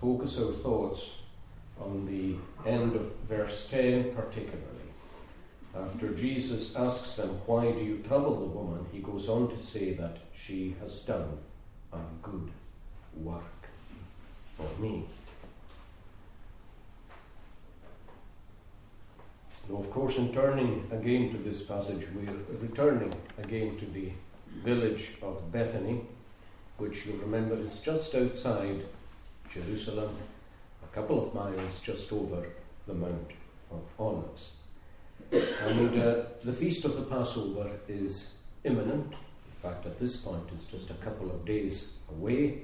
focus our thoughts on the end of verse 10 particularly. After Jesus asks them, Why do you trouble the woman? he goes on to say that she has done a good work for me. Now, of course, in turning again to this passage, we're returning again to the village of Bethany, which you'll remember is just outside Jerusalem, a couple of miles just over the Mount of Olives. And uh, the feast of the Passover is imminent. In fact, at this point, it's just a couple of days away.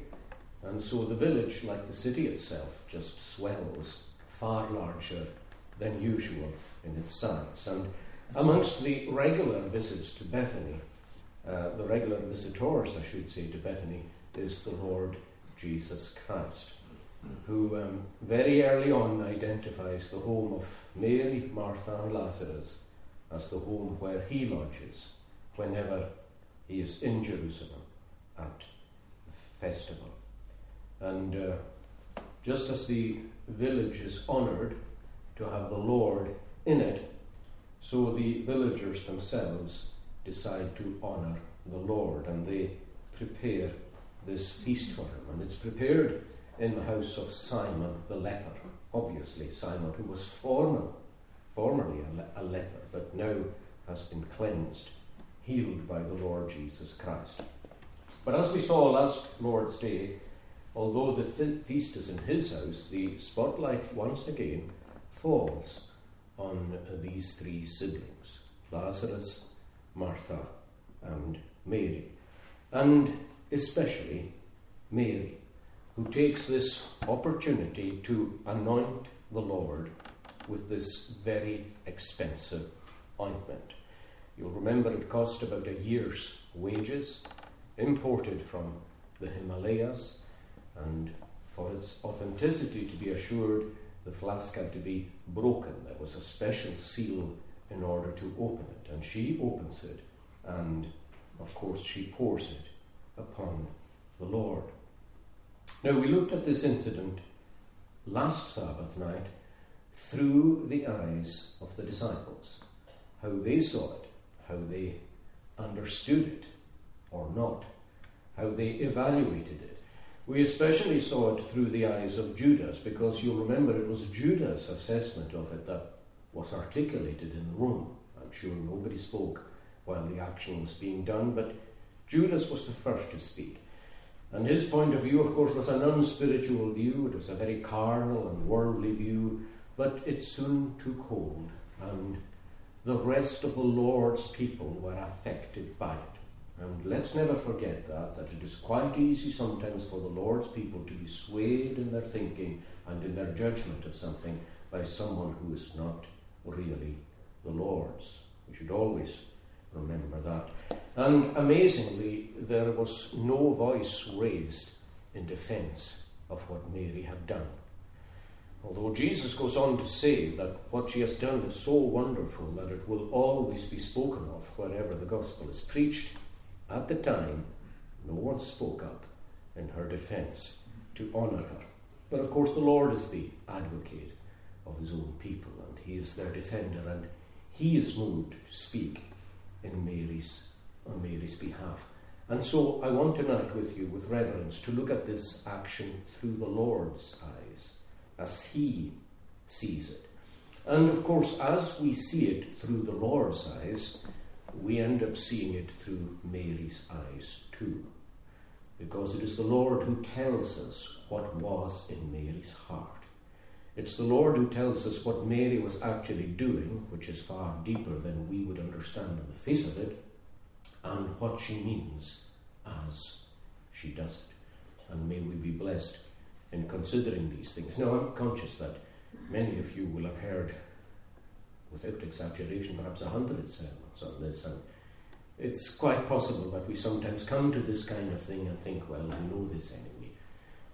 And so the village, like the city itself, just swells far larger than usual in its size. And amongst the regular visits to Bethany, uh, the regular visitors, I should say, to Bethany, is the Lord Jesus Christ, who um, very early on identifies the home of Mary, Martha, and Lazarus as the home where he lodges whenever he is in Jerusalem at the festival. And uh, just as the village is honoured to have the Lord in it, so the villagers themselves decide to honour the Lord and they prepare this feast for him. And it's prepared in the house of Simon the leper. Obviously, Simon, who was former, formerly a, le- a leper, but now has been cleansed, healed by the Lord Jesus Christ. But as we saw last Lord's Day, although the feast is in his house, the spotlight once again falls on these three siblings Lazarus, Martha, and Mary. And especially Mary, who takes this opportunity to anoint the Lord with this very expensive ointment. You'll remember it cost about a year's wages, imported from the Himalayas, and for its authenticity to be assured, the flask had to be broken. There was a special seal in order to open it. And she opens it, and of course, she pours it upon the Lord. Now, we looked at this incident last Sabbath night through the eyes of the disciples, how they saw it, how they understood it or not, how they evaluated it. We especially saw it through the eyes of Judas because you'll remember it was Judas' assessment of it that was articulated in the room. I'm sure nobody spoke while the action was being done, but Judas was the first to speak. And his point of view, of course, was an unspiritual view. It was a very carnal and worldly view, but it soon took hold, and the rest of the Lord's people were affected by it. And let's never forget that, that it is quite easy sometimes for the Lord's people to be swayed in their thinking and in their judgment of something by someone who is not really the Lord's. We should always remember that. And amazingly, there was no voice raised in defense of what Mary had done. Although Jesus goes on to say that what she has done is so wonderful that it will always be spoken of wherever the gospel is preached, at the time, no one spoke up in her defense to honor her. But of course, the Lord is the advocate of his own people, and he is their defender, and he is moved to speak in Mary's on Mary's behalf. And so I want tonight with you, with reverence, to look at this action through the Lord's eyes, as He sees it. And of course, as we see it through the Lord's eyes, we end up seeing it through Mary's eyes too. Because it is the Lord who tells us what was in Mary's heart. It's the Lord who tells us what Mary was actually doing, which is far deeper than we would understand on the face of it, and what she means as she does it. And may we be blessed in considering these things. Now, I'm conscious that many of you will have heard, without exaggeration, perhaps a hundred sermons on this, and it's quite possible that we sometimes come to this kind of thing and think, well, we know this anyway.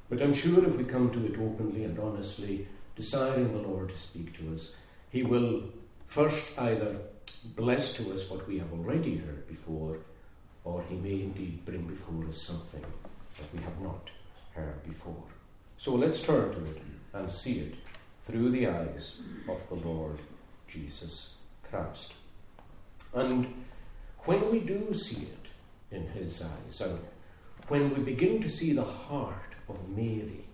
But I'm sure if we come to it openly and honestly, desiring the Lord to speak to us, He will first either bless to us what we have already heard before, or He may indeed bring before us something that we have not heard before. So let's turn to it and see it through the eyes of the Lord Jesus Christ. And when we do see it in his eyes, and when we begin to see the heart of Mary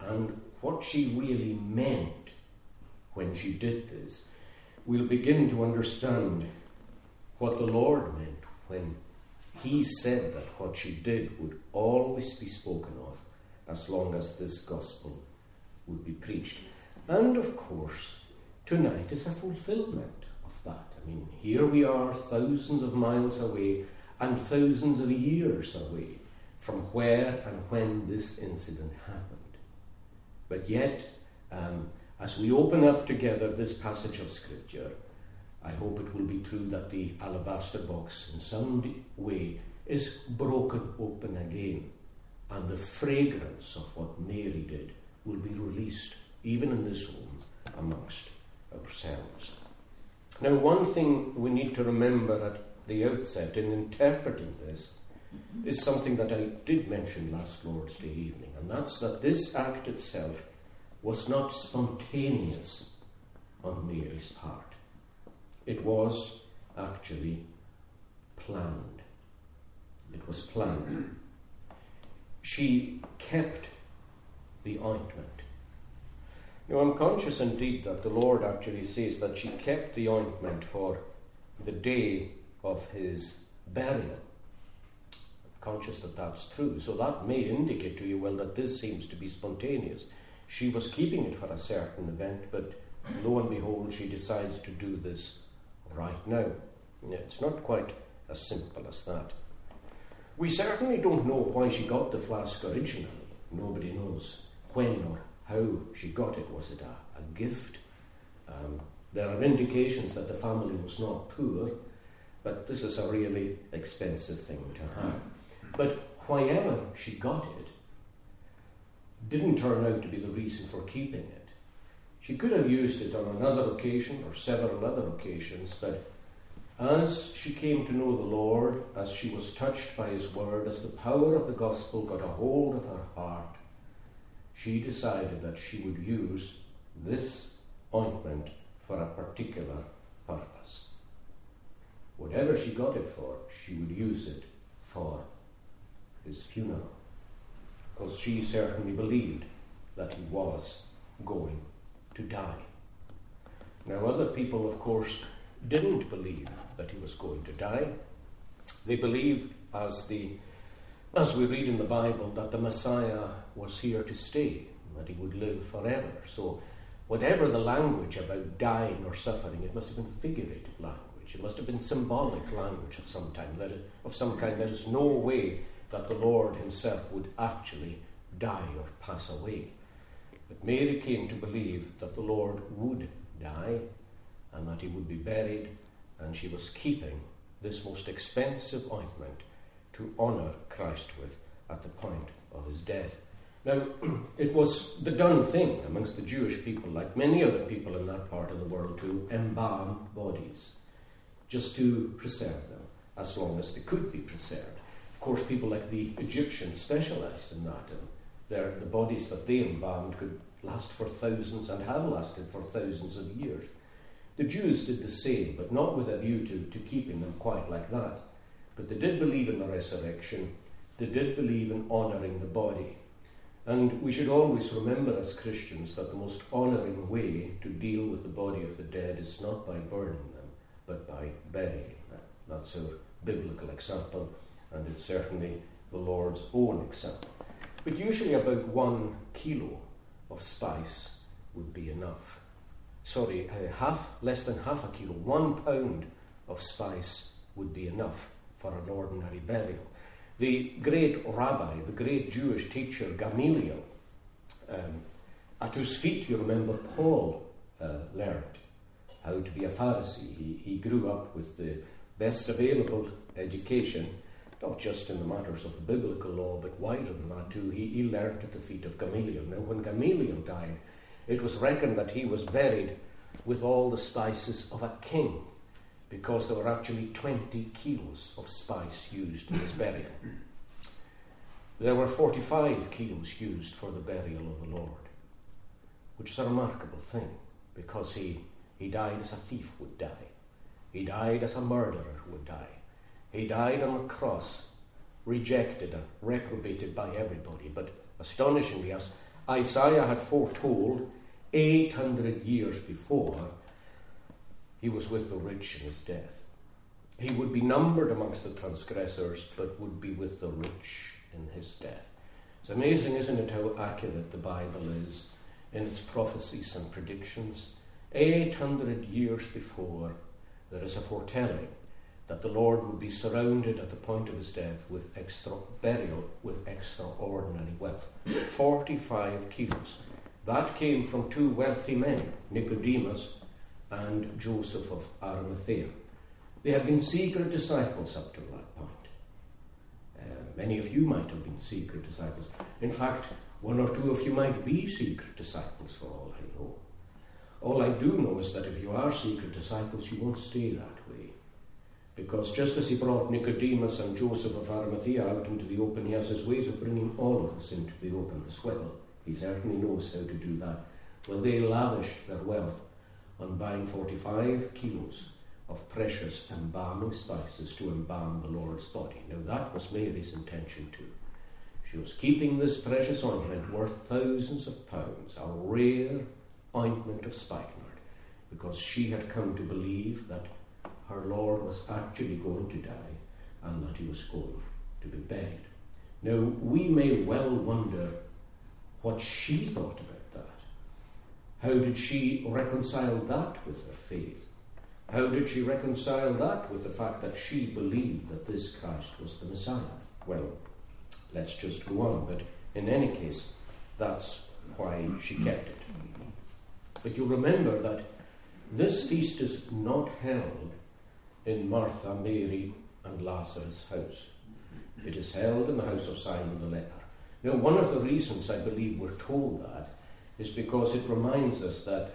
and what she really meant when she did this, we'll begin to understand what the Lord meant when he said that what she did would always be spoken of as long as this gospel would be preached. And of course, tonight is a fulfillment of that. I mean, here we are, thousands of miles away and thousands of years away from where and when this incident happened. But yet, um, as we open up together this passage of Scripture, I hope it will be true that the alabaster box, in some way, is broken open again, and the fragrance of what Mary did will be released, even in this home, amongst ourselves. Now, one thing we need to remember at the outset in interpreting this is something that I did mention last Lord's Day evening, and that's that this act itself was not spontaneous on Mary's part. It was actually planned. It was planned. She kept the ointment. Now, I'm conscious indeed that the Lord actually says that she kept the ointment for the day of his burial. Conscious that that's true. So that may indicate to you, well, that this seems to be spontaneous. She was keeping it for a certain event, but lo and behold, she decides to do this right now. It's not quite as simple as that. We certainly don't know why she got the flask originally. Nobody knows when or how she got it. Was it a, a gift? Um, there are indications that the family was not poor, but this is a really expensive thing to have. But wherever she got it, didn't turn out to be the reason for keeping it. She could have used it on another occasion or several other occasions, but as she came to know the Lord, as she was touched by His word, as the power of the gospel got a hold of her heart, she decided that she would use this ointment for a particular purpose. Whatever she got it for, she would use it his funeral. Because she certainly believed that he was going to die. Now, other people, of course, didn't believe that he was going to die. They believed, as, the, as we read in the Bible, that the Messiah was here to stay, that he would live forever. So, whatever the language about dying or suffering, it must have been figurative language. It must have been symbolic language of some kind. That of some kind. There is no way that the Lord Himself would actually die or pass away. But Mary came to believe that the Lord would die and that he would be buried, and she was keeping this most expensive ointment to honour Christ with at the point of his death. Now, it was the done thing amongst the Jewish people, like many other people in that part of the world, to embalm bodies, just to preserve them as long as they could be preserved. Of course, people like the Egyptians specialized in that, and their, the bodies that they embalmed could last for thousands and have lasted for thousands of years. The Jews did the same, but not with a view to, to keeping them quite like that. But they did believe in the resurrection, they did believe in honouring the body. And we should always remember as Christians that the most honouring way to deal with the body of the dead is not by burning them, but by burying them. That's our biblical example, and it's certainly the Lord's own example. But usually about one kilo of spice would be enough. Sorry, uh, half, less than half a kilo, one pound of spice would be enough for an ordinary burial. The great rabbi, the great Jewish teacher Gamaliel, um, at whose feet you remember Paul uh, learned how to be a Pharisee. He, he grew up with the best available education not just in the matters of biblical law, but wider than that too. He, he learned at the feet of Gamaliel. Now, when Gamaliel died, it was reckoned that he was buried with all the spices of a king, because there were actually 20 kilos of spice used in his burial. there were 45 kilos used for the burial of the Lord, which is a remarkable thing because he, he died as a thief would die. He died as a murderer would die. He died on the cross, rejected and reprobated by everybody. But astonishingly, as Isaiah had foretold 800 years before, he was with the rich in his death. He would be numbered amongst the transgressors, but would be with the rich in his death. It's amazing, isn't it, how accurate the Bible is in its prophecies and predictions. 800 years before, there is a foretelling that the Lord would be surrounded at the point of his death with extra burial with extraordinary wealth. 45 kilos. That came from two wealthy men, Nicodemus and Joseph of Arimathea. They had been secret disciples up to that point. Uh, many of you might have been secret disciples. In fact, one or two of you might be secret disciples for all I know. All I do know is that if you are secret disciples, you won't stay that way. Because just as he brought Nicodemus and Joseph of Arimathea out into the open, he has his ways of bringing all of us into the open as well. He certainly knows how to do that. Well, they lavished their wealth on buying 45 kilos of precious embalming spices to embalm the Lord's body. Now, that was Mary's intention too. She was keeping this precious ointment worth thousands of pounds, a rare ointment of spikenard, because she had come to believe that her Lord was actually going to die and that he was going to be buried. Now, we may well wonder what she thought about that. How did she reconcile that with her faith? How did she reconcile that with the fact that she believed that this Christ was the Messiah? Well, let's just go on, but in any case, that's why she kept it. But you remember that this feast is not held in Martha, Mary, and Lazarus' house. It is held in the house of Simon the leper. Now, one of the reasons I believe we're told that is because it reminds us that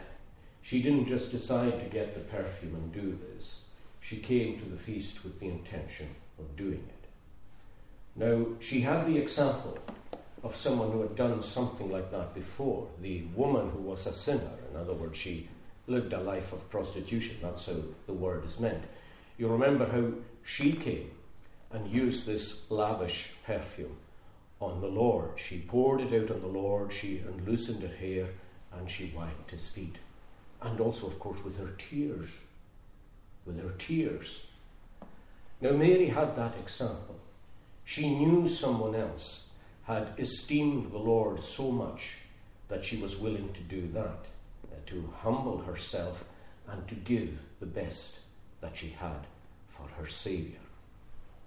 she didn't just decide to get the perfume and do this. She came to the feast with the intention of doing it. Now, she had the example of someone who had done something like that before. The woman who was a sinner, in other words, she lived a life of prostitution. That's how the word is meant. You remember how she came and used this lavish perfume on the Lord. She poured it out on the Lord, she unloosened her hair, and she wiped his feet. And also, of course, with her tears. With her tears. Now, Mary had that example. She knew someone else had esteemed the Lord so much that she was willing to do that, uh, to humble herself and to give the best that she had for her Saviour.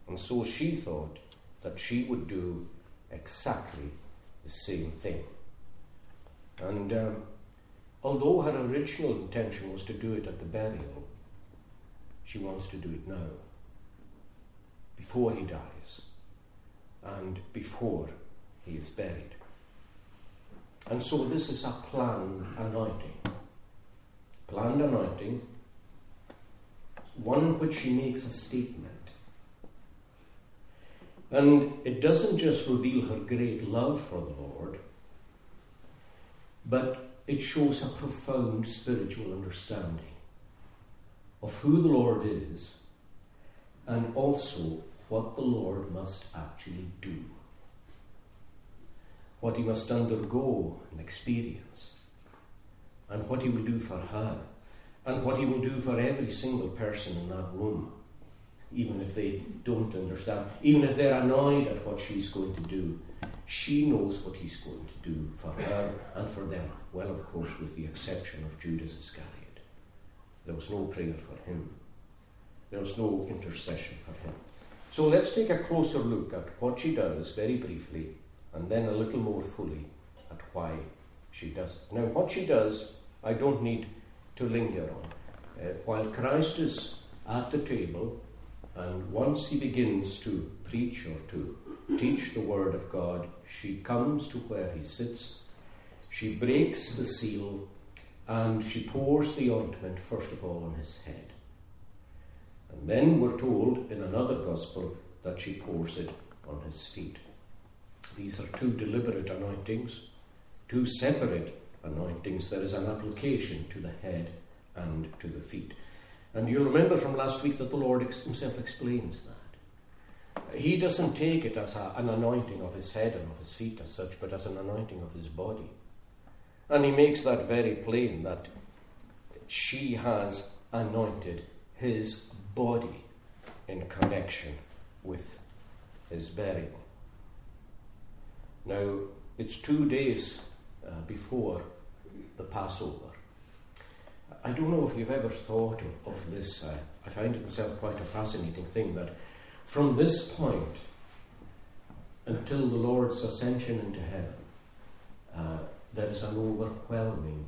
And so she thought that she would do exactly the same thing. And um, although her original intention was to do it at the burial, she wants to do it now, before he dies and before he is buried. And so this is a planned anointing. Planned anointing, one in which she makes a statement. And it doesn't just reveal her great love for the Lord, but it shows a profound spiritual understanding of who the Lord is and also what the Lord must actually do what he must undergo and experience, and what he will do for her, and what he will do for every single person in that room, even if they don't understand, even if they're annoyed at what she's going to do. She knows what he's going to do for her and for them. Well, of course, with the exception of Judas Iscariot. There was no prayer for him, there was no intercession for him. So let's take a closer look at what she does very briefly and then a little more fully at why she does it. Now, what she does, I don't need to linger on. Uh, while Christ is at the table, and once he begins to preach or to teach the Word of God, she comes to where he sits, she breaks the seal, and she pours the ointment first of all on his head. And then we're told in another Gospel that she pours it on his feet. These are two deliberate anointings, two separate anointings. There is an application to the head and to the feet. And you'll remember from last week that the Lord Himself explains that. He doesn't take it as a, an anointing of His head and of His feet as such, but as an anointing of His body. And He makes that very plain that she has anointed His body in connection with His burial. Now, it's two days uh, before the Passover. I don't know if you've ever thought of, this. I find it myself quite a fascinating thing that from this point until the Lord's ascension into heaven, uh, there is an overwhelming,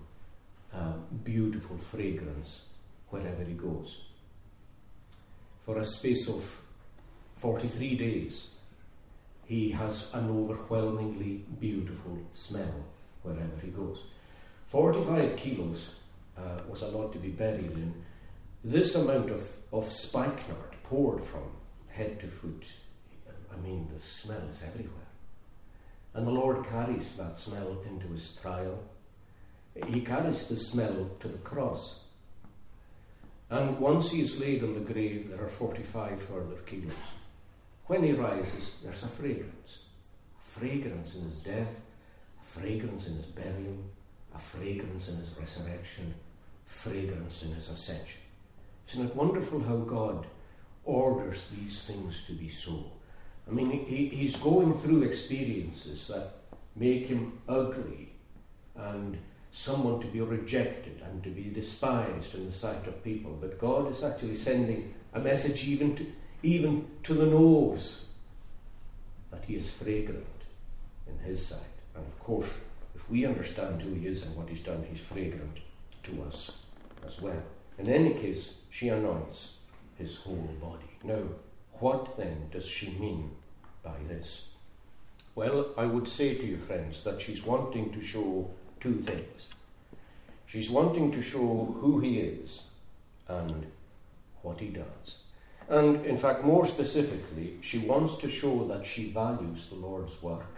uh, beautiful fragrance wherever he goes. For a space of 43 days, he has an overwhelmingly beautiful smell wherever he goes. 45 kilos uh, was a lot to be buried in. This amount of, of spikenard poured from head to foot, I mean, the smell is everywhere. And the Lord carries that smell into his trial. He carries the smell to the cross. And once he is laid in the grave, there are 45 further kilos. When he rises, there's a fragrance. A fragrance in his death, fragrance in his burial, a fragrance in his resurrection, fragrance in his ascension. Isn't it wonderful how God orders these things to be so? I mean, he, he's going through experiences that make him ugly and someone to be rejected and to be despised in the sight of people. But God is actually sending a message even to, even to the nose that he is fragrant in his sight. And of course, if we understand who he is and what he's done, he's fragrant to us as well. In any case, she anoints his whole body. Now, what then does she mean by this? Well, I would say to you, friends, that she's wanting to show two things. She's wanting to show who he is and what he does. And in fact, more specifically, she wants to show that she values the Lord's work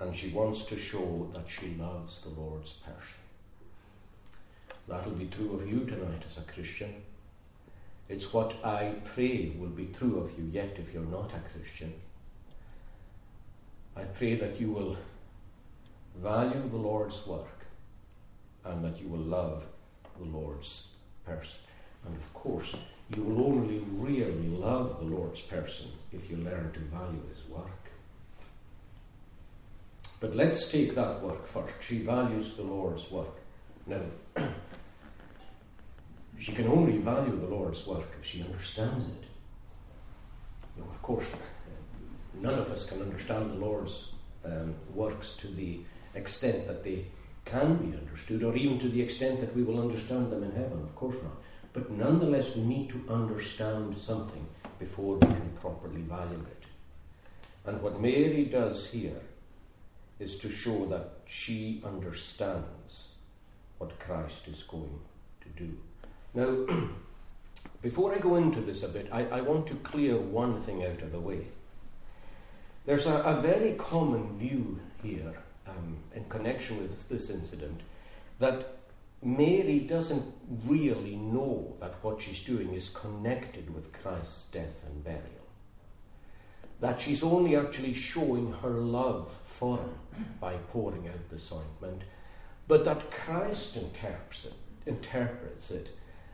and she wants to show that she loves the Lord's person. That'll be true of you tonight as a Christian. It's what I pray will be true of you yet if you're not a Christian. I pray that you will value the Lord's work and that you will love the Lord's person. And of course, you will only really love the Lord's person if you learn to value his work. But let's take that work first. She values the Lord's work. Now, she can only value the Lord's work if she understands it. Know, of course, none of us can understand the Lord's um, works to the extent that they can be understood, or even to the extent that we will understand them in heaven. Of course not. But nonetheless, we need to understand something before we can properly value it. And what Mary does here is to show that she understands what Christ is going to do. Now, before I go into this a bit, I, I, want to clear one thing out of the way. There's a, a very common view here um, in connection with this incident that Mary doesn't really know that what she's doing is connected with Christ's death and burial. That she's only actually showing her love for him by pouring out this ointment, but that Christ interprets it, interprets it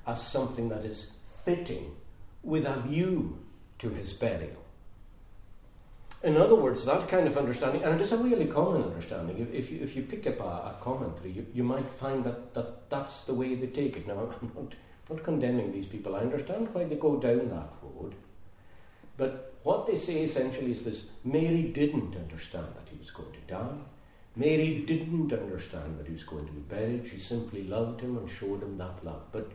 as something that is fitting with a view to his burial. In other words, that kind of understanding, and it is a really common understanding, if you, if you pick up a, a commentary, you, you might find that, that that's the way they take it. Now, I'm not, not condemning these people, I understand why they go down that road. But what they say essentially is this Mary didn't understand that he was going to die. Mary didn't understand that he was going to be buried. She simply loved him and showed him that love. But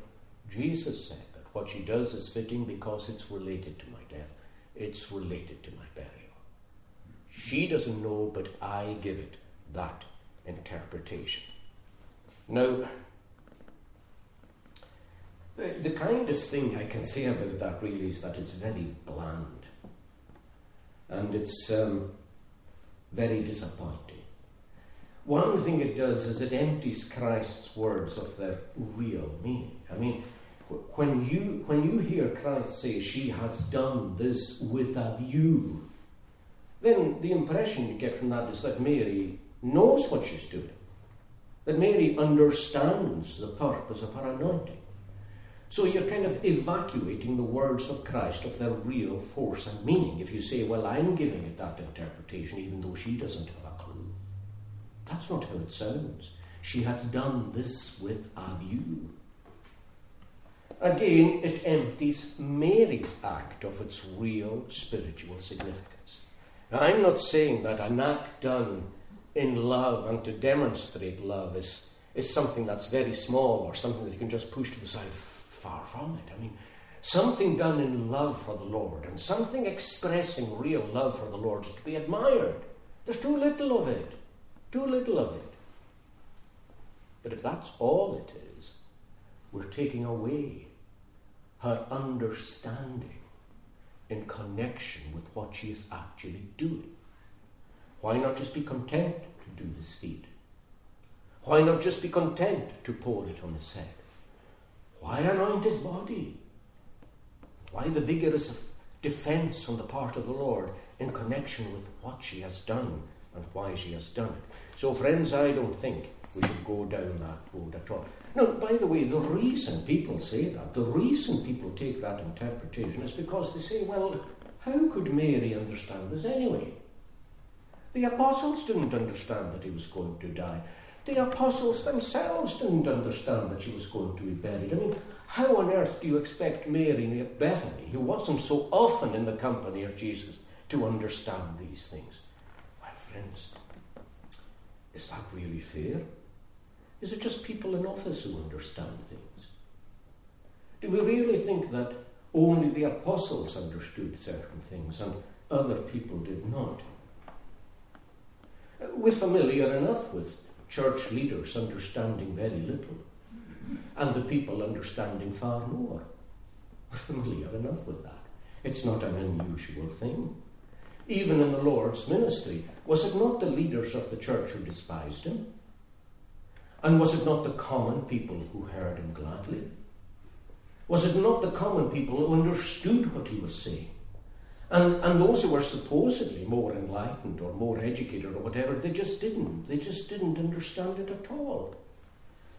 Jesus said that what she does is fitting because it's related to my death, it's related to my burial. She doesn't know, but I give it that interpretation. Now, the, kindest thing I can say about that really is that it's very bland. And it's, um, very disappointing. One thing it does is it empties Christ's words of their real meaning. I mean, when you, when you hear Christ say, She has done this with a view, then the impression you get from that is that Mary knows what she's doing, that Mary understands the purpose of her anointing. So you're kind of evacuating the words of Christ of their real force and meaning if you say, Well, I'm giving it that interpretation, even though she doesn't have a clue. That's not how it sounds. She has done this with a view. Again, it empties Mary's act of its real spiritual significance. Now, I'm not saying that an act done in love and to demonstrate love is, is something that's very small or something that you can just push to the side. Far from it. I mean, something done in love for the Lord and something expressing real love for the Lord is to be admired. There's too little of it. Too little of it. But if that's all it is, we're taking away her understanding in connection with what she is actually doing. Why not just be content to do this feat? Why not just be content to pour it on his head? Why anoint his body? Why the vigorous defense on the part of the Lord in connection with what she has done and why she has done it? So, friends, I don't think we should go down that road at all. No, by the way, the reason people say that, the reason people take that interpretation is because they say, well, how could Mary understand this anyway? The apostles didn't understand that he was going to die. The apostles themselves didn't understand that she was going to be buried. I mean, how on earth do you expect Mary of Bethany, who wasn't so often in the company of Jesus, to understand these things? Well, friends, is that really fair? Is it just people in office who understand things? Do we really think that only the apostles understood certain things and other people did not? We're familiar enough with church leaders understanding very little and the people understanding far more. We're familiar enough with that. It's not an unusual thing. Even in the Lord's ministry, was it not the leaders of the church who despised him? And was it not the common people who heard him gladly? Was it not the common people who understood what he was saying? And, and those who were supposedly more enlightened or more educated or whatever, they just didn't. They just didn't understand it at all.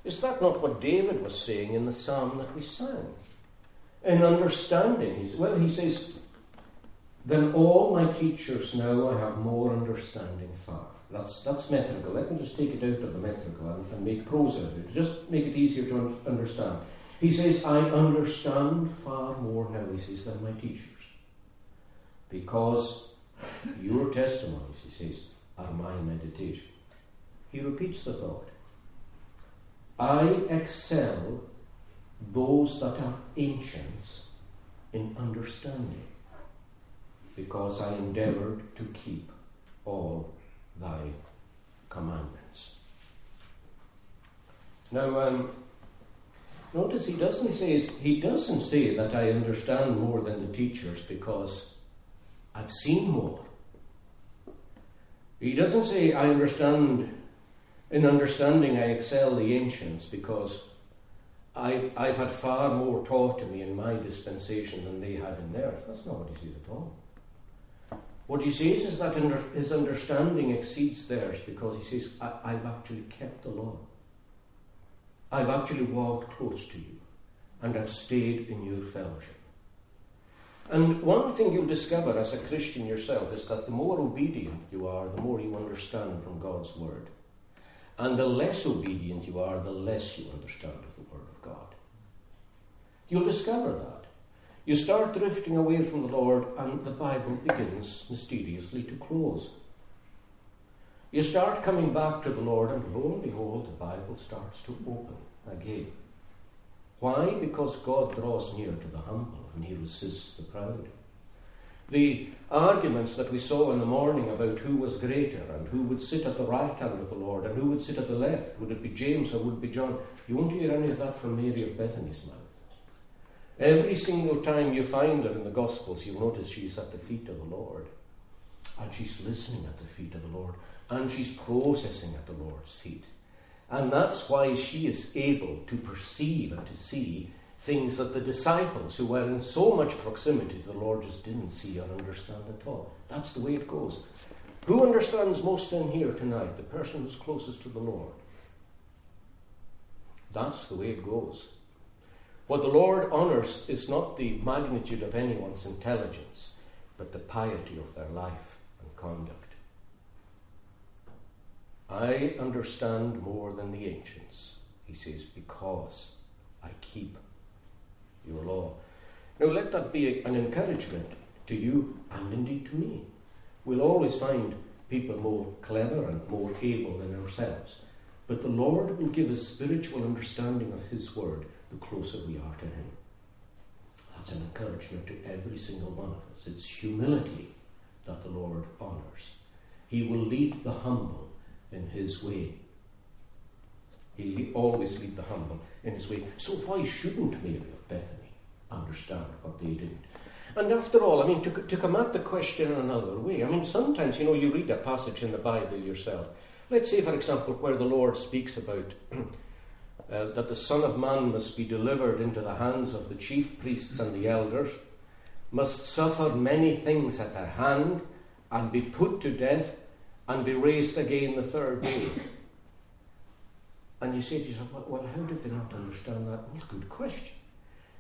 Is that not what David was saying in the psalm that we sang? In understanding, he's, well, he says, Than all my teachers now I have more understanding far. That's, that's metrical. Let me just take it out of the metrical and, and make prose out of it. Just make it easier to un- understand. He says, I understand far more now, he says, than my teachers. Because your testimonies, he says, are my meditation. He repeats the thought. I excel those that are ancients in understanding, because I endeavoured to keep all thy commandments. Now, um, notice he doesn't say he doesn't say that I understand more than the teachers because I've seen more. He doesn't say I understand in understanding I excel the ancients because I, I've had far more taught to me in my dispensation than they had in theirs. That's not what he says at all. What he says is that his understanding exceeds theirs because he says, I, have actually kept the law. I've actually walked close to you and I've stayed in your fellowship. And one thing you'll discover as a Christian yourself is that the more obedient you are, the more you understand from God's Word. And the less obedient you are, the less you understand of the Word of God. You'll discover that. You start drifting away from the Lord, and the Bible begins mysteriously to close. You start coming back to the Lord, and lo and behold, the Bible starts to open again. Why? Because God draws near to the humble and he resists the proud. The arguments that we saw in the morning about who was greater and who would sit at the right hand of the Lord and who would sit at the left, would it be James or would it be John? You won't hear any of that from Mary of Bethany's mouth. Every single time you find her in the Gospels, you'll notice she's at the feet of the Lord. and she's listening at the feet of the Lord, and she's processing at the Lord's feet. And that's why she is able to perceive and to see things that the disciples, who were in so much proximity to the Lord, just didn't see or understand at all. That's the way it goes. Who understands most in here tonight? The person who's closest to the Lord. That's the way it goes. What the Lord honours is not the magnitude of anyone's intelligence, but the piety of their life and conduct. I understand more than the ancients, he says, because I keep your law. Now, let that be an encouragement to you and indeed to me. We'll always find people more clever and more able than ourselves. But the Lord will give us spiritual understanding of His Word the closer we are to Him. That's an encouragement to every single one of us. It's humility that the Lord honours. He will lead the humble in His way. He'll always lead the humble in His way. So why shouldn't Mary of Bethany understand what they didn't? And after all, I mean, to, to come at the question in another way, I mean, sometimes, you know, you read a passage in the Bible yourself. Let's say, for example, where the Lord speaks about uh, that the Son of Man must be delivered into the hands of the chief priests and the elders, must suffer many things at their hand, and be put to death, and be raised again the third day. And you say to yourself, well, how did they not understand that? Well, good question.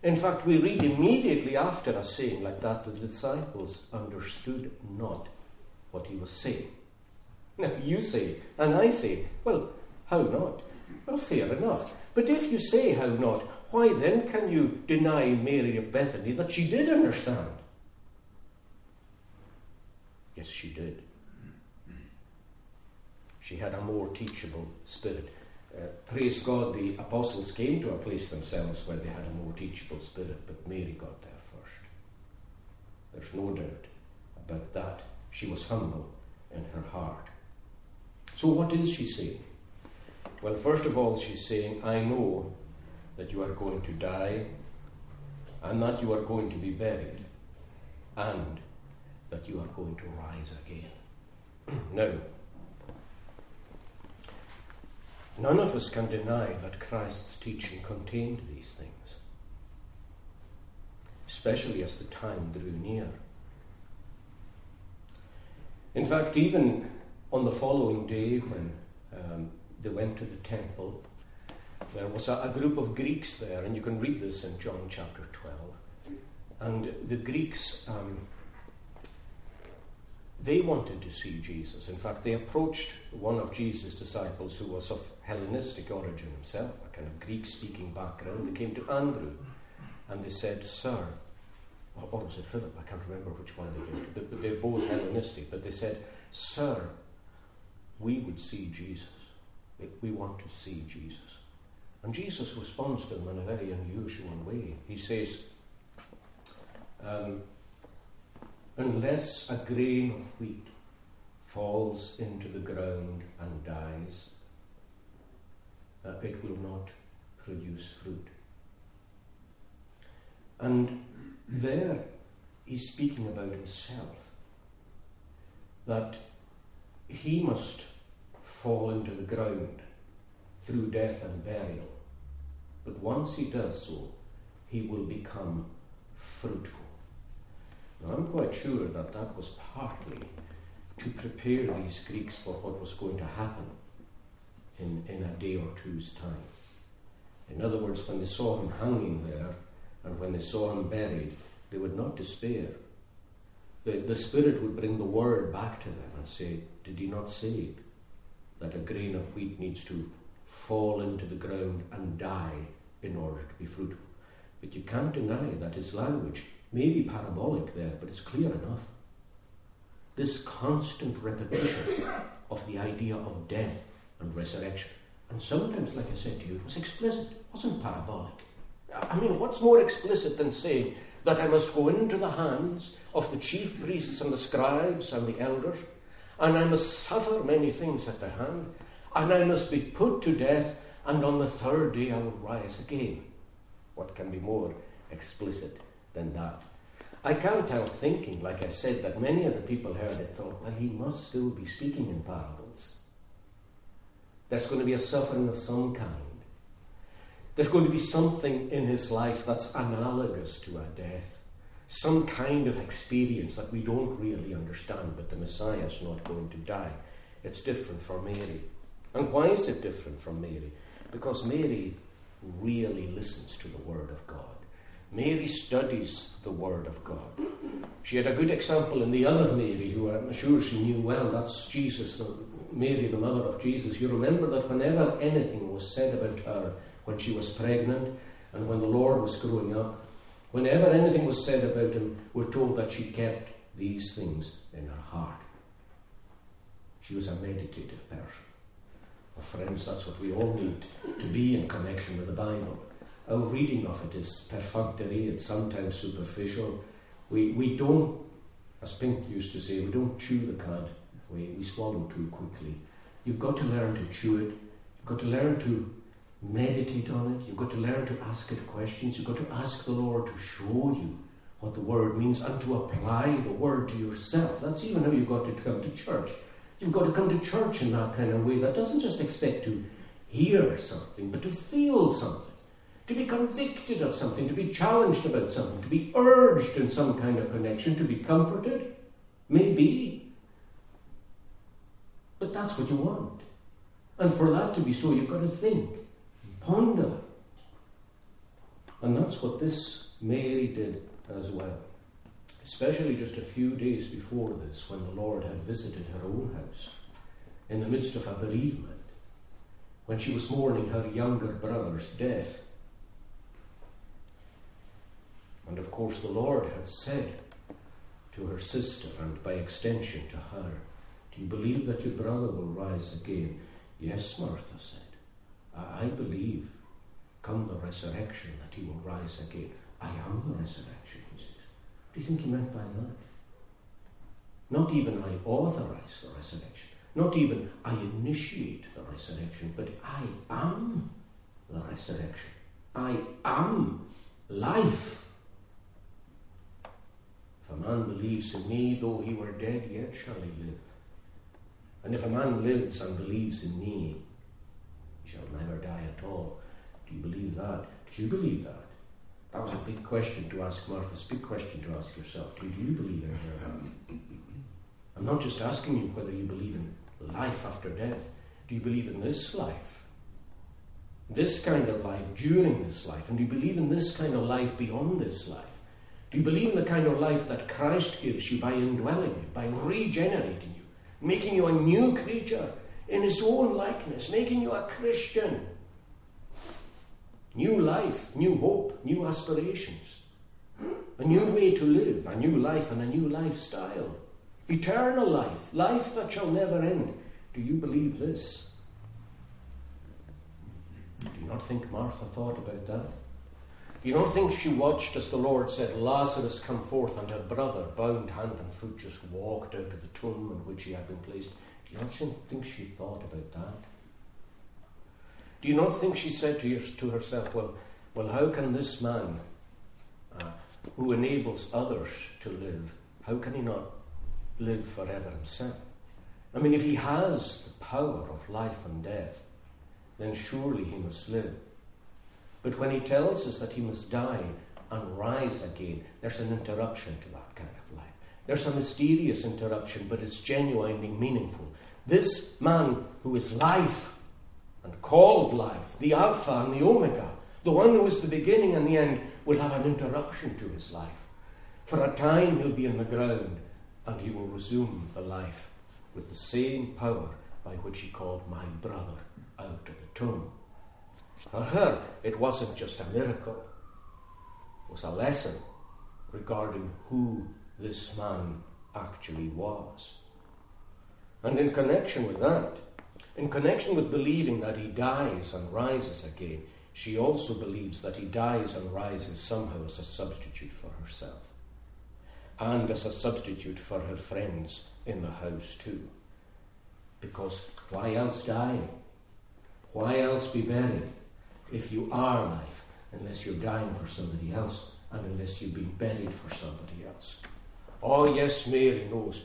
In fact, we read immediately after a saying like that, the disciples understood not what he was saying. Now, you say, and I say, well, how not? Well, fair enough. But if you say how not, why then can you deny Mary of Bethany that she did understand? Yes, she did. She had a more teachable spirit. Uh, praise God, the apostles came to a place themselves where they had a more teachable spirit, but Mary got there first. There's no doubt about that. She was humble in her heart. So, what is she saying? Well, first of all, she's saying, I know that you are going to die, and that you are going to be buried, and that you are going to rise again. now, None of us can deny that Christ's teaching contained these things, especially as the time drew near. In fact, even on the following day, when um, they went to the temple, there was a, a, group of Greeks there, and you can read this in John chapter 12. And the Greeks um, they wanted to see Jesus. In fact, they approached one of Jesus' disciples who was of Hellenistic origin himself, a kind of Greek speaking background. They came to Andrew and they said, Sir, or, was it Philip? I can't remember which one they did, but, but they're both Hellenistic. But they said, Sir, we would see Jesus. We want to see Jesus. And Jesus responds to them in a very unusual way. He says, um, unless a grain of wheat falls into the ground and dies, uh, it will not produce fruit. And there he's speaking about himself, that he must fall into the ground through death and burial. But once he does so, he will become fruitful. Now, I'm quite sure that that was partly to prepare these Greeks for what was going to happen in, in a day or two's time. In other words, when they saw him hanging there and when they saw him buried, they would not despair. The, the Spirit would bring the word back to them and say, Did he not say that a grain of wheat needs to fall into the ground and die in order to be fruitful? But you can't deny that his language Maybe parabolic there, but it's clear enough. This constant repetition of the idea of death and resurrection. And sometimes, like I said to you, it was explicit, it wasn't parabolic. I mean, what's more explicit than saying that I must go into the hands of the chief priests and the scribes and the elders, and I must suffer many things at their hand, and I must be put to death, and on the third day I will rise again? What can be more explicit than that. I can't help thinking, like I said, that many of the people heard it thought, well, he must still be speaking in parables. There's going to be a suffering of some kind. There's going to be something in his life that's analogous to a death. Some kind of experience that we don't really understand, but the Messiah's not going to die. It's different for Mary. And why is it different from Mary? Because Mary really listens to the Word of God. Mary studies the Word of God. She had a good example in the other Mary, who I'm sure she knew well. That's Jesus, the, Mary, the mother of Jesus. You remember that whenever anything was said about her when she was pregnant and when the Lord was growing up, whenever anything was said about him, we're told that she kept these things in her heart. She was a meditative person. Well, friends, that's what we all need to be in connection with the Bible. Our reading of it is perfunctory, it's sometimes superficial. We, we don't, as Pink used to say, we don't chew the cud, we, we swallow too quickly. You've got to learn to chew it, you've got to learn to meditate on it, you've got to learn to ask it questions, you've got to ask the Lord to show you what the word means and to apply the word to yourself. That's even how you've got to come to church. You've got to come to church in that kind of way that doesn't just expect to hear something, but to feel something, to be convicted of something, to be challenged about something, to be urged in some kind of connection, to be comforted. Maybe. But that's what you want. And for that to be so, you've got to think, ponder. And that's what this Mary did as well especially just a few days before this, when the Lord had visited her own house, in the midst of a bereavement, when she was mourning her younger brother's death. And of course, the Lord had said to her sister, and by extension to her, Do you believe that your brother will rise again? Yes, Martha said. I, believe, come the resurrection, that he will rise again. I am the resurrection, he said. What do you think he meant by that? Not even I authorize the resurrection, not even I initiate the resurrection, but I am the resurrection. I am life. If a man believes in me, though he were dead, yet shall he live. And if a man lives and believes in me, he shall never die at all. Do you believe that? Do you believe that? That was a big question to ask Martha. It's a big question to ask yourself. Do, do you believe in her? I'm not just asking you whether you believe in life after death. Do you believe in this life? This kind of life during this life? And do you believe in this kind of life beyond this life? Do you believe in the kind of life that Christ gives you by indwelling you, by regenerating you, making you a new creature in His own likeness, making you a Christian? New life, new hope, new aspirations. A new way to live, a new life and a new lifestyle. Eternal life, life that shall never end. Do you believe this? Do you not think Martha thought about that? You not think she watched as the Lord said, Lazarus come forth, and her brother, bound hand and foot, just walked out of the tomb in which he had been placed? Do you not think she thought about that? Do you not think she said to herself, well, well, how can this man uh, who enables others to live, how can he not live forever himself? I mean, if he has the power of life and death, then surely he must live. But when he tells us that he must die and rise again, there's an interruption to that kind of life. There's a mysterious interruption, but it's genuinely meaningful. This man who is life and called life, the Alpha and the Omega, the one who is the beginning and the end, will have an interruption to his life. For a time he'll be in the ground and he will resume the life with the same power by which he called my brother out of the tomb. For her, it wasn't just a miracle, it was a lesson regarding who this man actually was. And in connection with that, in connection with believing that he dies and rises again, she also believes that he dies and rises somehow as a substitute for herself and as a substitute for her friends in the house too. Because why else die? Why else be buried if you are life unless you're dying for somebody else and unless you've been buried for somebody else. Oh, yes, Mary knows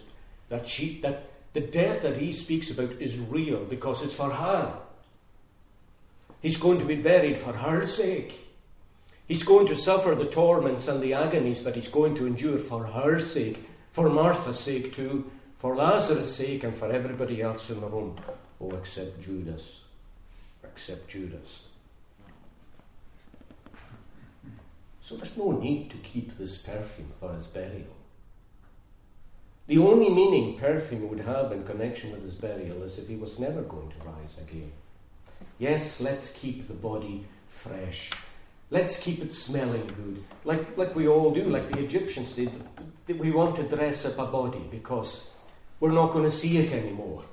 that, she, that the death that he speaks about is real because it's for her. He's going to be buried for her sake. He's going to suffer the torments and the agonies that he's going to endure for her sake, for Martha's sake too, for Lazarus' sake, and for everybody else in the room. Oh, except Judas. Except Judas. So there's no need to keep this perfume for his burial. The only meaning perfume would have in connection with his burial is if he was never going to rise again. Yes, let's keep the body fresh. Let's keep it smelling good, like, like we all do, like the Egyptians did. We want to dress up a body because we're not going to see it anymore.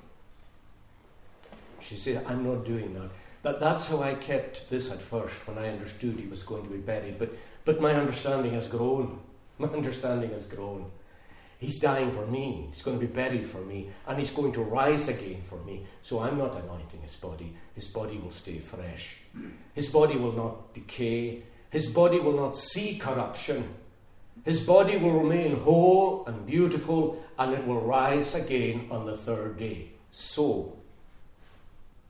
She said, I'm not doing that. that. That's how I kept this at first when I understood he was going to be buried. But, but my understanding has grown. My understanding has grown. He's dying for me. He's going to be buried for me. And he's going to rise again for me. So I'm not anointing his body. His body will stay fresh. His body will not decay. His body will not see corruption. His body will remain whole and beautiful, and it will rise again on the third day. So,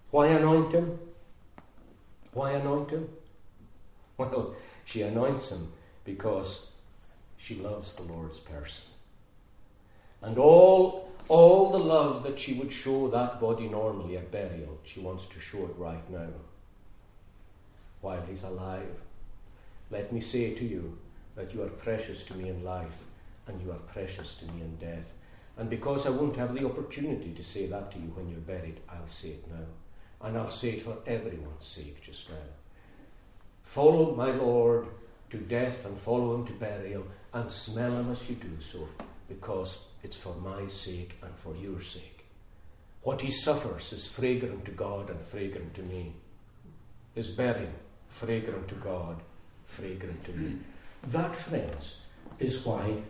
why anoint him? Why anoint him? Well, she anoints him because she loves the Lord's person. And all, all the love that she would show that body normally at burial, she wants to show it right now. While he's alive. Let me say to you that you are precious to me in life and you are precious to me in death. And because I won't have the opportunity to say that to you when you're buried, I'll say it now. And I'll say it for everyone's sake just now. Follow my Lord to death and follow him to burial and smell him as you do so because it's for my sake and for your sake. What he suffers is fragrant to God and fragrant to me. His burial, fragrant to God, fragrant to me. That, friends, is why,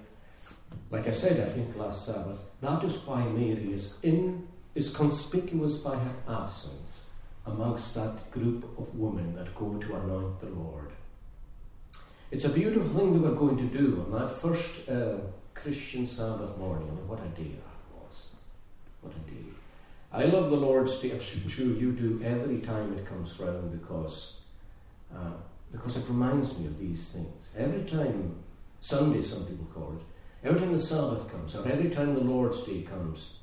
like I said, I think last Sabbath, that is why Mary is in is conspicuous by her absence amongst that group of women that go to anoint the Lord. It's a beautiful thing that we're going to do on that first uh, Christian Sabbath morning. I mean, what a day that was. What a day. I love the Lord's Day. I'm sure you do every time it comes round because, uh, because it reminds me of these things. Every time Sunday, some people call it, every time the Sabbath comes, or every time the Lord's Day comes,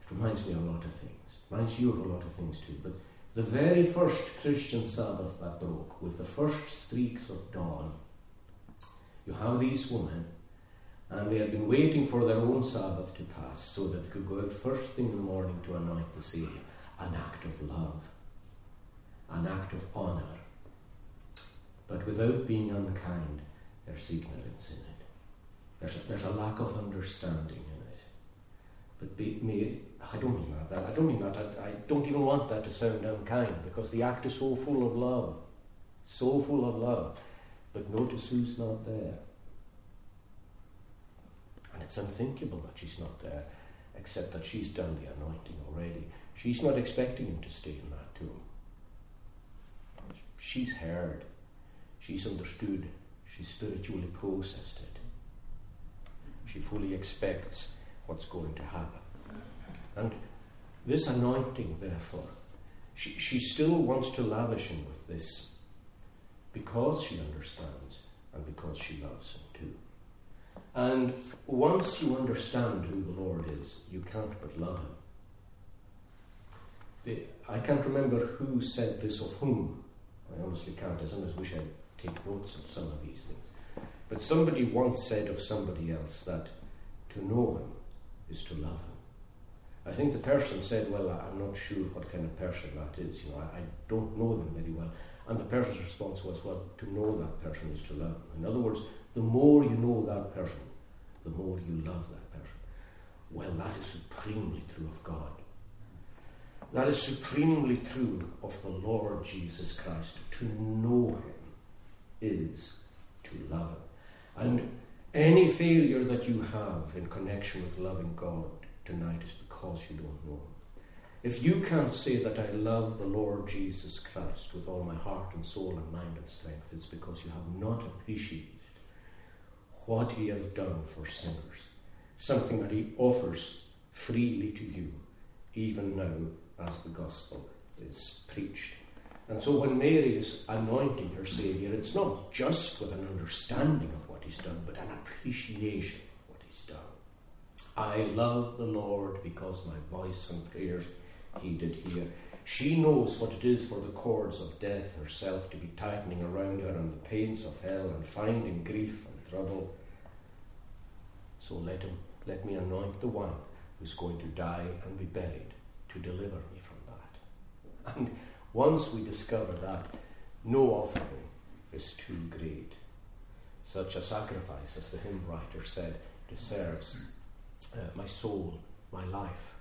it reminds me of a lot of things. Reminds you of a lot of things too. But the very first Christian Sabbath that broke, with the first streaks of dawn, you have these women and they had been waiting for their own Sabbath to pass so that they could go out first thing in the morning to anoint the Saviour. An act of love, an act of honour. But without being unkind, there's ignorance in it. There's a, there's a lack of understanding in it. But be, me, I don't mean that. I don't mean that. I, I don't even want that to sound unkind because the act is so full of love. So full of love. But notice who's not there. And it's unthinkable that she's not there, except that she's done the anointing already. She's not expecting him to stay in that tomb. She's heard, she's understood, she's spiritually processed it. She fully expects what's going to happen. And this anointing, therefore, she, she still wants to lavish him with this because she understands and because she loves him too. And once you understand who the Lord is, you can't but love Him. The, I can't remember who said this of whom. I honestly can't. I sometimes wish I'd take notes of some of these things. But somebody once said of somebody else that to know Him is to love Him. I think the person said, Well, I'm not sure what kind of person that is. You know, I, I don't know them very well. And the person's response was, Well, to know that person is to love. In other words, the more you know that person, the more you love that person. Well, that is supremely true of God. That is supremely true of the Lord Jesus Christ. To know Him is to love Him. And any failure that you have in connection with loving God tonight is because you don't know Him. If you can't say that I love the Lord Jesus Christ with all my heart and soul and mind and strength, it's because you have not appreciated what he has done for sinners, something that he offers freely to you, even now as the gospel is preached. And so when Mary is anointing her Saviour, it's not just with an understanding of what he's done, but an appreciation of what he's done. I love the Lord because my voice and prayers he did hear. She knows what it is for the cords of death herself to be tightening around her and the pains of hell and finding grief and trouble. So let him let me anoint the one who's going to die and be buried to deliver me from that. And once we discover that, no offering is too great. Such a sacrifice, as the hymn writer said, deserves uh, my soul, my life,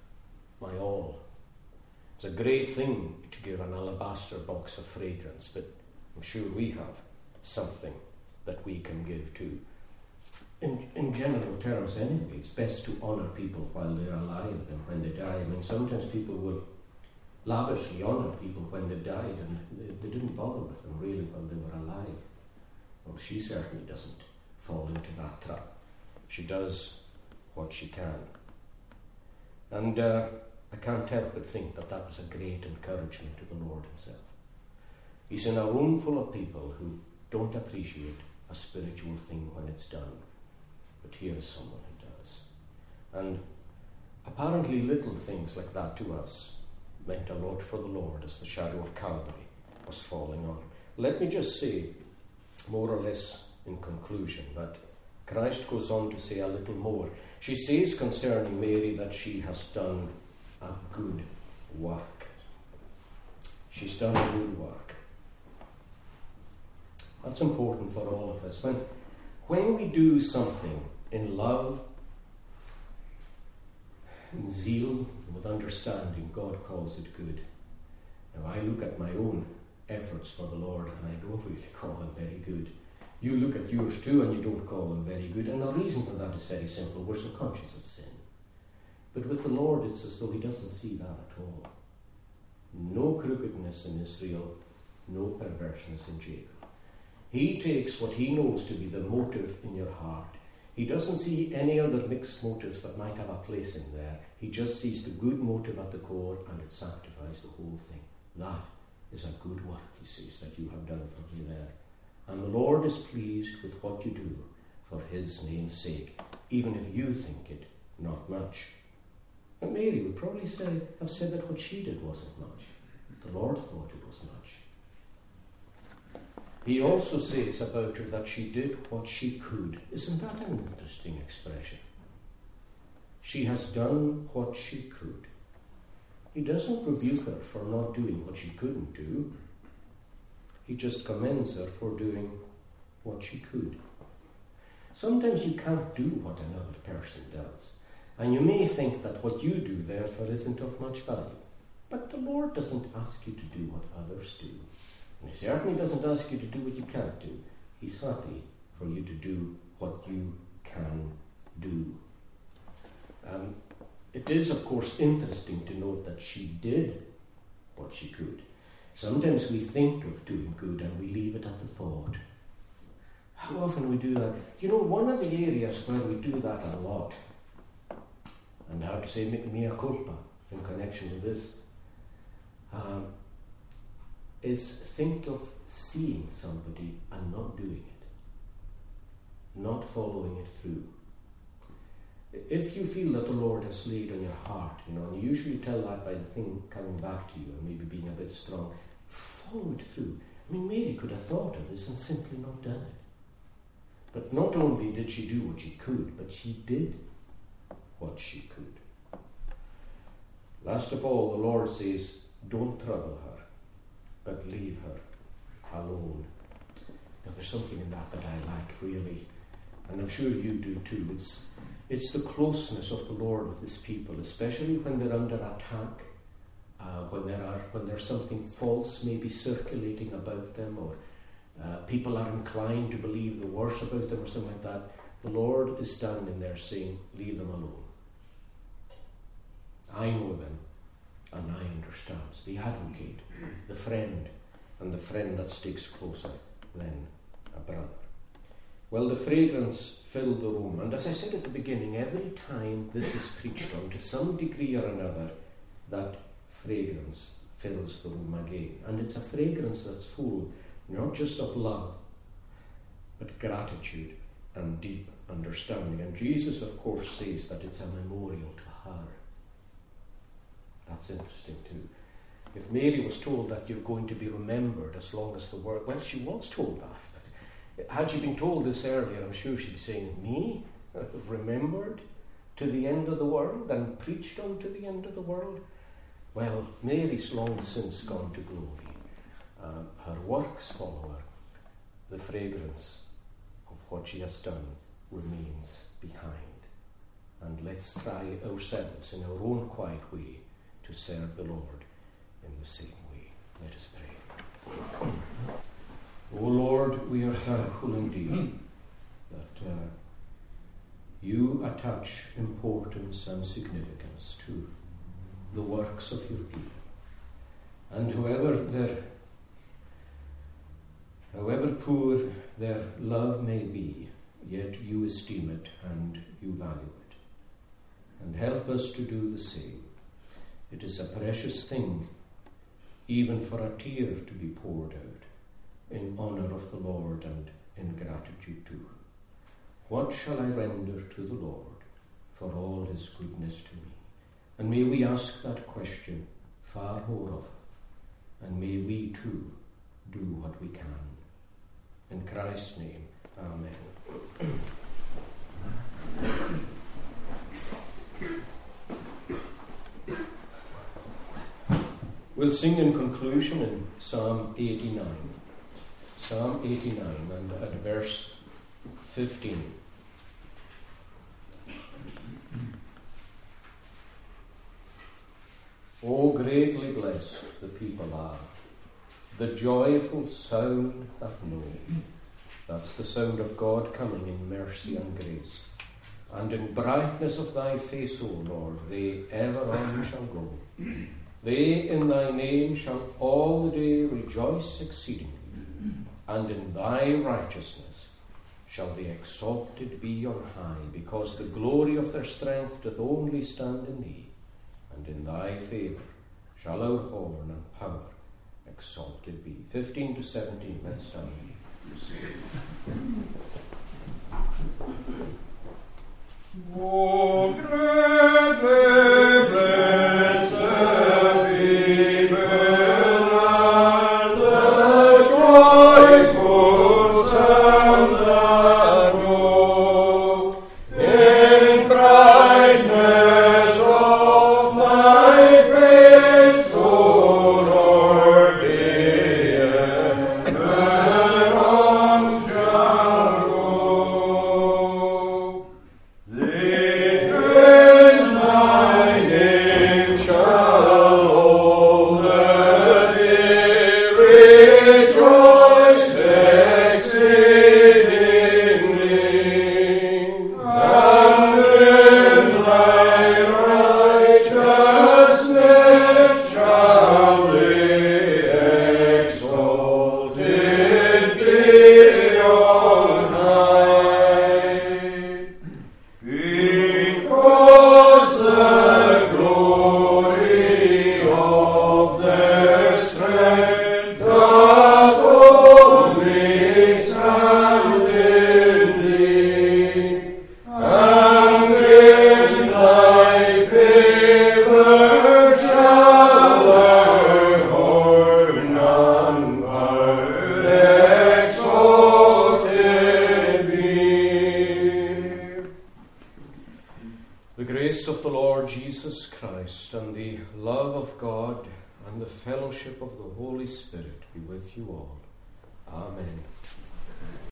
my all. It's a great thing to give an alabaster box of fragrance, but I'm sure we have something that we can give too. In, in general terms, anyway, it's best to honour people while they're alive than when they die. I mean, sometimes people will lavishly honour people when they've died and they, they didn't bother with them really while they were alive. Well, she certainly doesn't fall into that trap. She does what she can. And uh, I can't help but think that that was a great encouragement to the Lord Himself. He's in a room full of people who don't appreciate a spiritual thing when it's done, but here is someone who does. And apparently, little things like that to us meant a lot for the Lord as the shadow of Calvary was falling on. Let me just say, more or less in conclusion, that Christ goes on to say a little more. She says concerning Mary that she has done a good work. She's done a good work. That's important for all of us. When, when we do something in love, in zeal, with understanding, God calls it good. Now, I look at my own efforts for the Lord and I don't really call them very good. You look at yours too and you don't call them very good. And the reason for that is very simple. We're so conscious of sin. But with the Lord, it's as though He doesn't see that at all. No crookedness in Israel, no perverseness in Jacob. He takes what He knows to be the motive in your heart. He doesn't see any other mixed motives that might have a place in there. He just sees the good motive at the core and it sanctifies the whole thing. That is a good work, he says, that you have done for me there. And the Lord is pleased with what you do for his name's sake, even if you think it not much. And Mary would probably say, have said that what she did wasn't much. The Lord thought it was much. He also says about her that she did what she could. Isn't that an interesting expression? She has done what she could. He doesn't rebuke her for not doing what she couldn't do. He just commends her for doing what she could. Sometimes you can't do what another person does. And you may think that what you do, therefore, isn't of much value. But the Lord doesn't ask you to do what others do. And He certainly doesn't ask you to do what you can't do. He's happy for you to do what you can do. Um, it is, of course, interesting to note that she did what she could. Sometimes we think of doing good and we leave it at the thought. How often we do that? You know, one of the areas where we do that a lot and I to say mea culpa in connection with this, um, is think of seeing somebody and not doing it, not following it through. If you feel that the Lord has laid on your heart, you know, and you usually tell that by the thing coming back to you and maybe being a bit strong, follow it through. I mean, Mary could have thought of this and simply not done it. But not only did she do what she could, but she did what she could. Last of all, the Lord says, Don't trouble her, but leave her alone. Now, there's something in that that I like, really, and I'm sure you do too. It's, it's the closeness of the Lord with His people, especially when they're under attack, uh, when, there are, when there's something false maybe circulating about them, or uh, people are inclined to believe the worst about them, or something like that. The Lord is standing there saying, Leave them alone. I know them and I understand. The advocate, the friend, and the friend that sticks closer than a brother. Well, the fragrance filled the room. And as I said at the beginning, every time this is preached on, to some degree or another, that fragrance fills the room again. And it's a fragrance that's full not just of love, but gratitude and deep understanding. And Jesus, of course, says that it's a memorial to her. That's interesting too. If Mary was told that you're going to be remembered as long as the world, well, she was told that. But had she been told this earlier, I'm sure she'd be saying, Me? Remembered to the end of the world and preached on to the end of the world? Well, Mary's long since gone to glory. Uh, her works follow her. The fragrance of what she has done remains behind. And let's try ourselves in our own quiet way to serve the Lord in the same way. Let us pray. O Lord, we are thankful indeed that uh, you attach importance and significance to the works of your people. And whoever their however poor their love may be, yet you esteem it and you value it. And help us to do the same. It is a precious thing, even for a tear to be poured out in honour of the Lord and in gratitude to Him. What shall I render to the Lord for all His goodness to me? And may we ask that question far more often, and may we too do what we can. In Christ's name, Amen. We'll sing in conclusion in Psalm 89. Psalm 89 and at verse 15. Oh, greatly blessed the people are, the joyful sound that know. That's the sound of God coming in mercy and grace. And in brightness of thy face, O Lord, they ever on shall go. They in thy name shall all the day rejoice exceedingly, and in thy righteousness shall they exalted be on high, because the glory of their strength doth only stand in thee, and in thy favour shall our horn and power exalted be. 15 to 17, let's stand. Oh, great